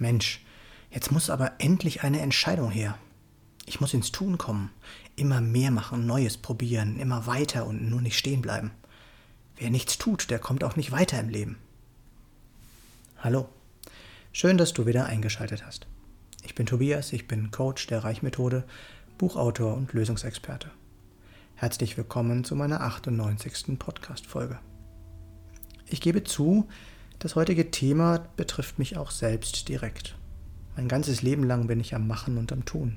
Mensch, jetzt muss aber endlich eine Entscheidung her. Ich muss ins Tun kommen, immer mehr machen, Neues probieren, immer weiter und nur nicht stehen bleiben. Wer nichts tut, der kommt auch nicht weiter im Leben. Hallo, schön, dass du wieder eingeschaltet hast. Ich bin Tobias, ich bin Coach der Reichmethode, Buchautor und Lösungsexperte. Herzlich willkommen zu meiner 98. Podcast-Folge. Ich gebe zu, das heutige Thema betrifft mich auch selbst direkt. Mein ganzes Leben lang bin ich am Machen und am Tun.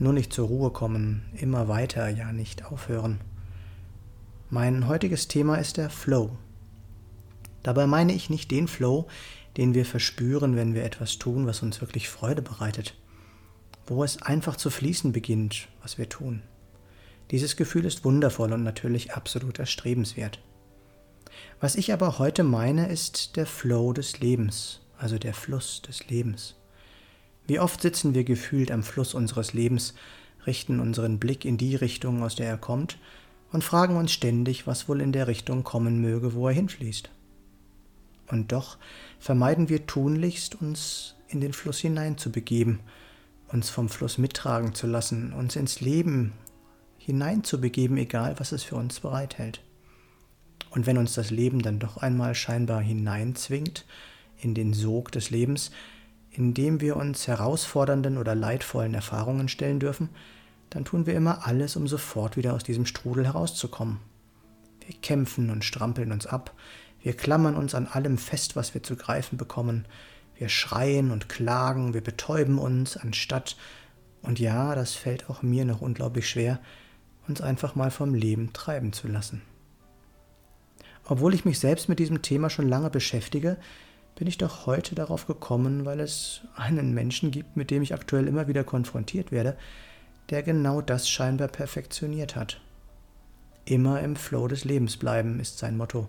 Nur nicht zur Ruhe kommen, immer weiter, ja nicht aufhören. Mein heutiges Thema ist der Flow. Dabei meine ich nicht den Flow, den wir verspüren, wenn wir etwas tun, was uns wirklich Freude bereitet, wo es einfach zu fließen beginnt, was wir tun. Dieses Gefühl ist wundervoll und natürlich absolut erstrebenswert. Was ich aber heute meine, ist der Flow des Lebens, also der Fluss des Lebens. Wie oft sitzen wir gefühlt am Fluss unseres Lebens, richten unseren Blick in die Richtung, aus der er kommt, und fragen uns ständig, was wohl in der Richtung kommen möge, wo er hinfließt. Und doch vermeiden wir tunlichst, uns in den Fluss hineinzubegeben, uns vom Fluss mittragen zu lassen, uns ins Leben hineinzubegeben, egal was es für uns bereithält. Und wenn uns das Leben dann doch einmal scheinbar hineinzwingt in den Sog des Lebens, in dem wir uns herausfordernden oder leidvollen Erfahrungen stellen dürfen, dann tun wir immer alles, um sofort wieder aus diesem Strudel herauszukommen. Wir kämpfen und strampeln uns ab, wir klammern uns an allem fest, was wir zu greifen bekommen, wir schreien und klagen, wir betäuben uns, anstatt, und ja, das fällt auch mir noch unglaublich schwer, uns einfach mal vom Leben treiben zu lassen. Obwohl ich mich selbst mit diesem Thema schon lange beschäftige, bin ich doch heute darauf gekommen, weil es einen Menschen gibt, mit dem ich aktuell immer wieder konfrontiert werde, der genau das scheinbar perfektioniert hat. Immer im Flow des Lebens bleiben ist sein Motto.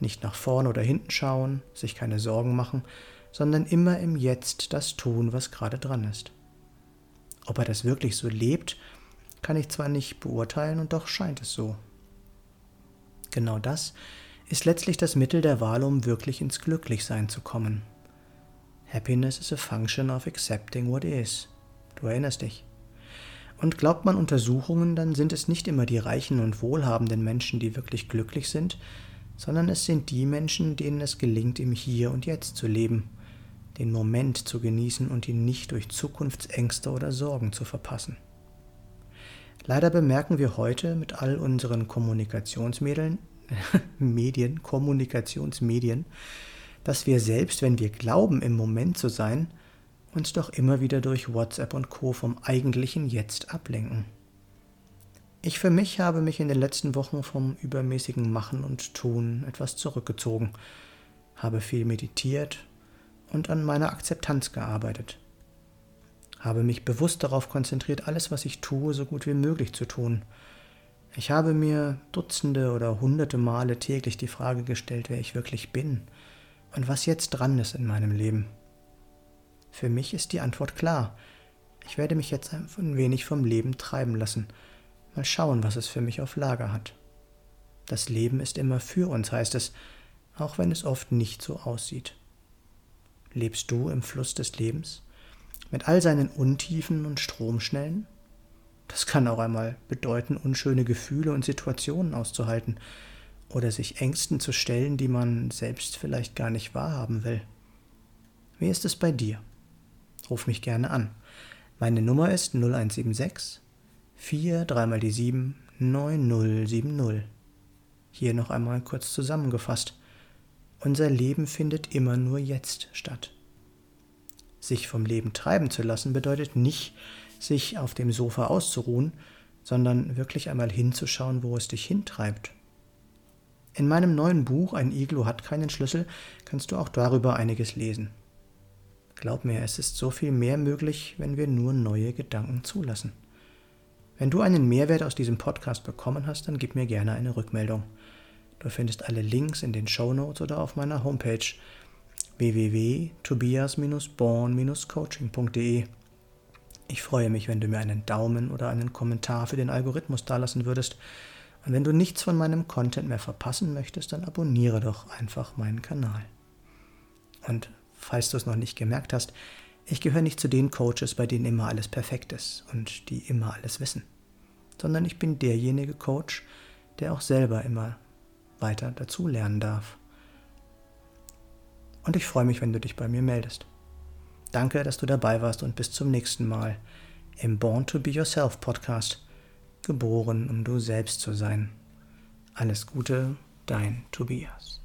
Nicht nach vorn oder hinten schauen, sich keine Sorgen machen, sondern immer im Jetzt das tun, was gerade dran ist. Ob er das wirklich so lebt, kann ich zwar nicht beurteilen, und doch scheint es so. Genau das ist letztlich das Mittel der Wahl, um wirklich ins Glücklichsein zu kommen. Happiness is a function of accepting what is. Du erinnerst dich. Und glaubt man Untersuchungen, dann sind es nicht immer die reichen und wohlhabenden Menschen, die wirklich glücklich sind, sondern es sind die Menschen, denen es gelingt, im Hier und Jetzt zu leben, den Moment zu genießen und ihn nicht durch Zukunftsängste oder Sorgen zu verpassen. Leider bemerken wir heute mit all unseren Kommunikationsmitteln, Medien, Kommunikationsmedien, dass wir selbst, wenn wir glauben, im Moment zu sein, uns doch immer wieder durch WhatsApp und Co vom eigentlichen Jetzt ablenken. Ich für mich habe mich in den letzten Wochen vom übermäßigen Machen und Tun etwas zurückgezogen, habe viel meditiert und an meiner Akzeptanz gearbeitet, habe mich bewusst darauf konzentriert, alles, was ich tue, so gut wie möglich zu tun, ich habe mir Dutzende oder hunderte Male täglich die Frage gestellt, wer ich wirklich bin und was jetzt dran ist in meinem Leben. Für mich ist die Antwort klar. Ich werde mich jetzt ein wenig vom Leben treiben lassen. Mal schauen, was es für mich auf Lager hat. Das Leben ist immer für uns, heißt es, auch wenn es oft nicht so aussieht. Lebst du im Fluss des Lebens? Mit all seinen Untiefen und Stromschnellen? Das kann auch einmal bedeuten, unschöne Gefühle und Situationen auszuhalten oder sich Ängsten zu stellen, die man selbst vielleicht gar nicht wahrhaben will. Wie ist es bei dir? Ruf mich gerne an. Meine Nummer ist 0176 4 3 mal die 7 9070. Hier noch einmal kurz zusammengefasst. Unser Leben findet immer nur jetzt statt. Sich vom Leben treiben zu lassen bedeutet nicht, sich auf dem Sofa auszuruhen, sondern wirklich einmal hinzuschauen, wo es dich hintreibt. In meinem neuen Buch Ein Iglo hat keinen Schlüssel kannst du auch darüber einiges lesen. Glaub mir, es ist so viel mehr möglich, wenn wir nur neue Gedanken zulassen. Wenn du einen Mehrwert aus diesem Podcast bekommen hast, dann gib mir gerne eine Rückmeldung. Du findest alle Links in den Show Notes oder auf meiner Homepage www.tobias-born-coaching.de. Ich freue mich, wenn du mir einen Daumen oder einen Kommentar für den Algorithmus dalassen würdest. Und wenn du nichts von meinem Content mehr verpassen möchtest, dann abonniere doch einfach meinen Kanal. Und falls du es noch nicht gemerkt hast, ich gehöre nicht zu den Coaches, bei denen immer alles perfekt ist und die immer alles wissen, sondern ich bin derjenige Coach, der auch selber immer weiter dazulernen darf. Und ich freue mich, wenn du dich bei mir meldest. Danke, dass du dabei warst und bis zum nächsten Mal im Born to Be Yourself Podcast. Geboren, um du selbst zu sein. Alles Gute, dein Tobias.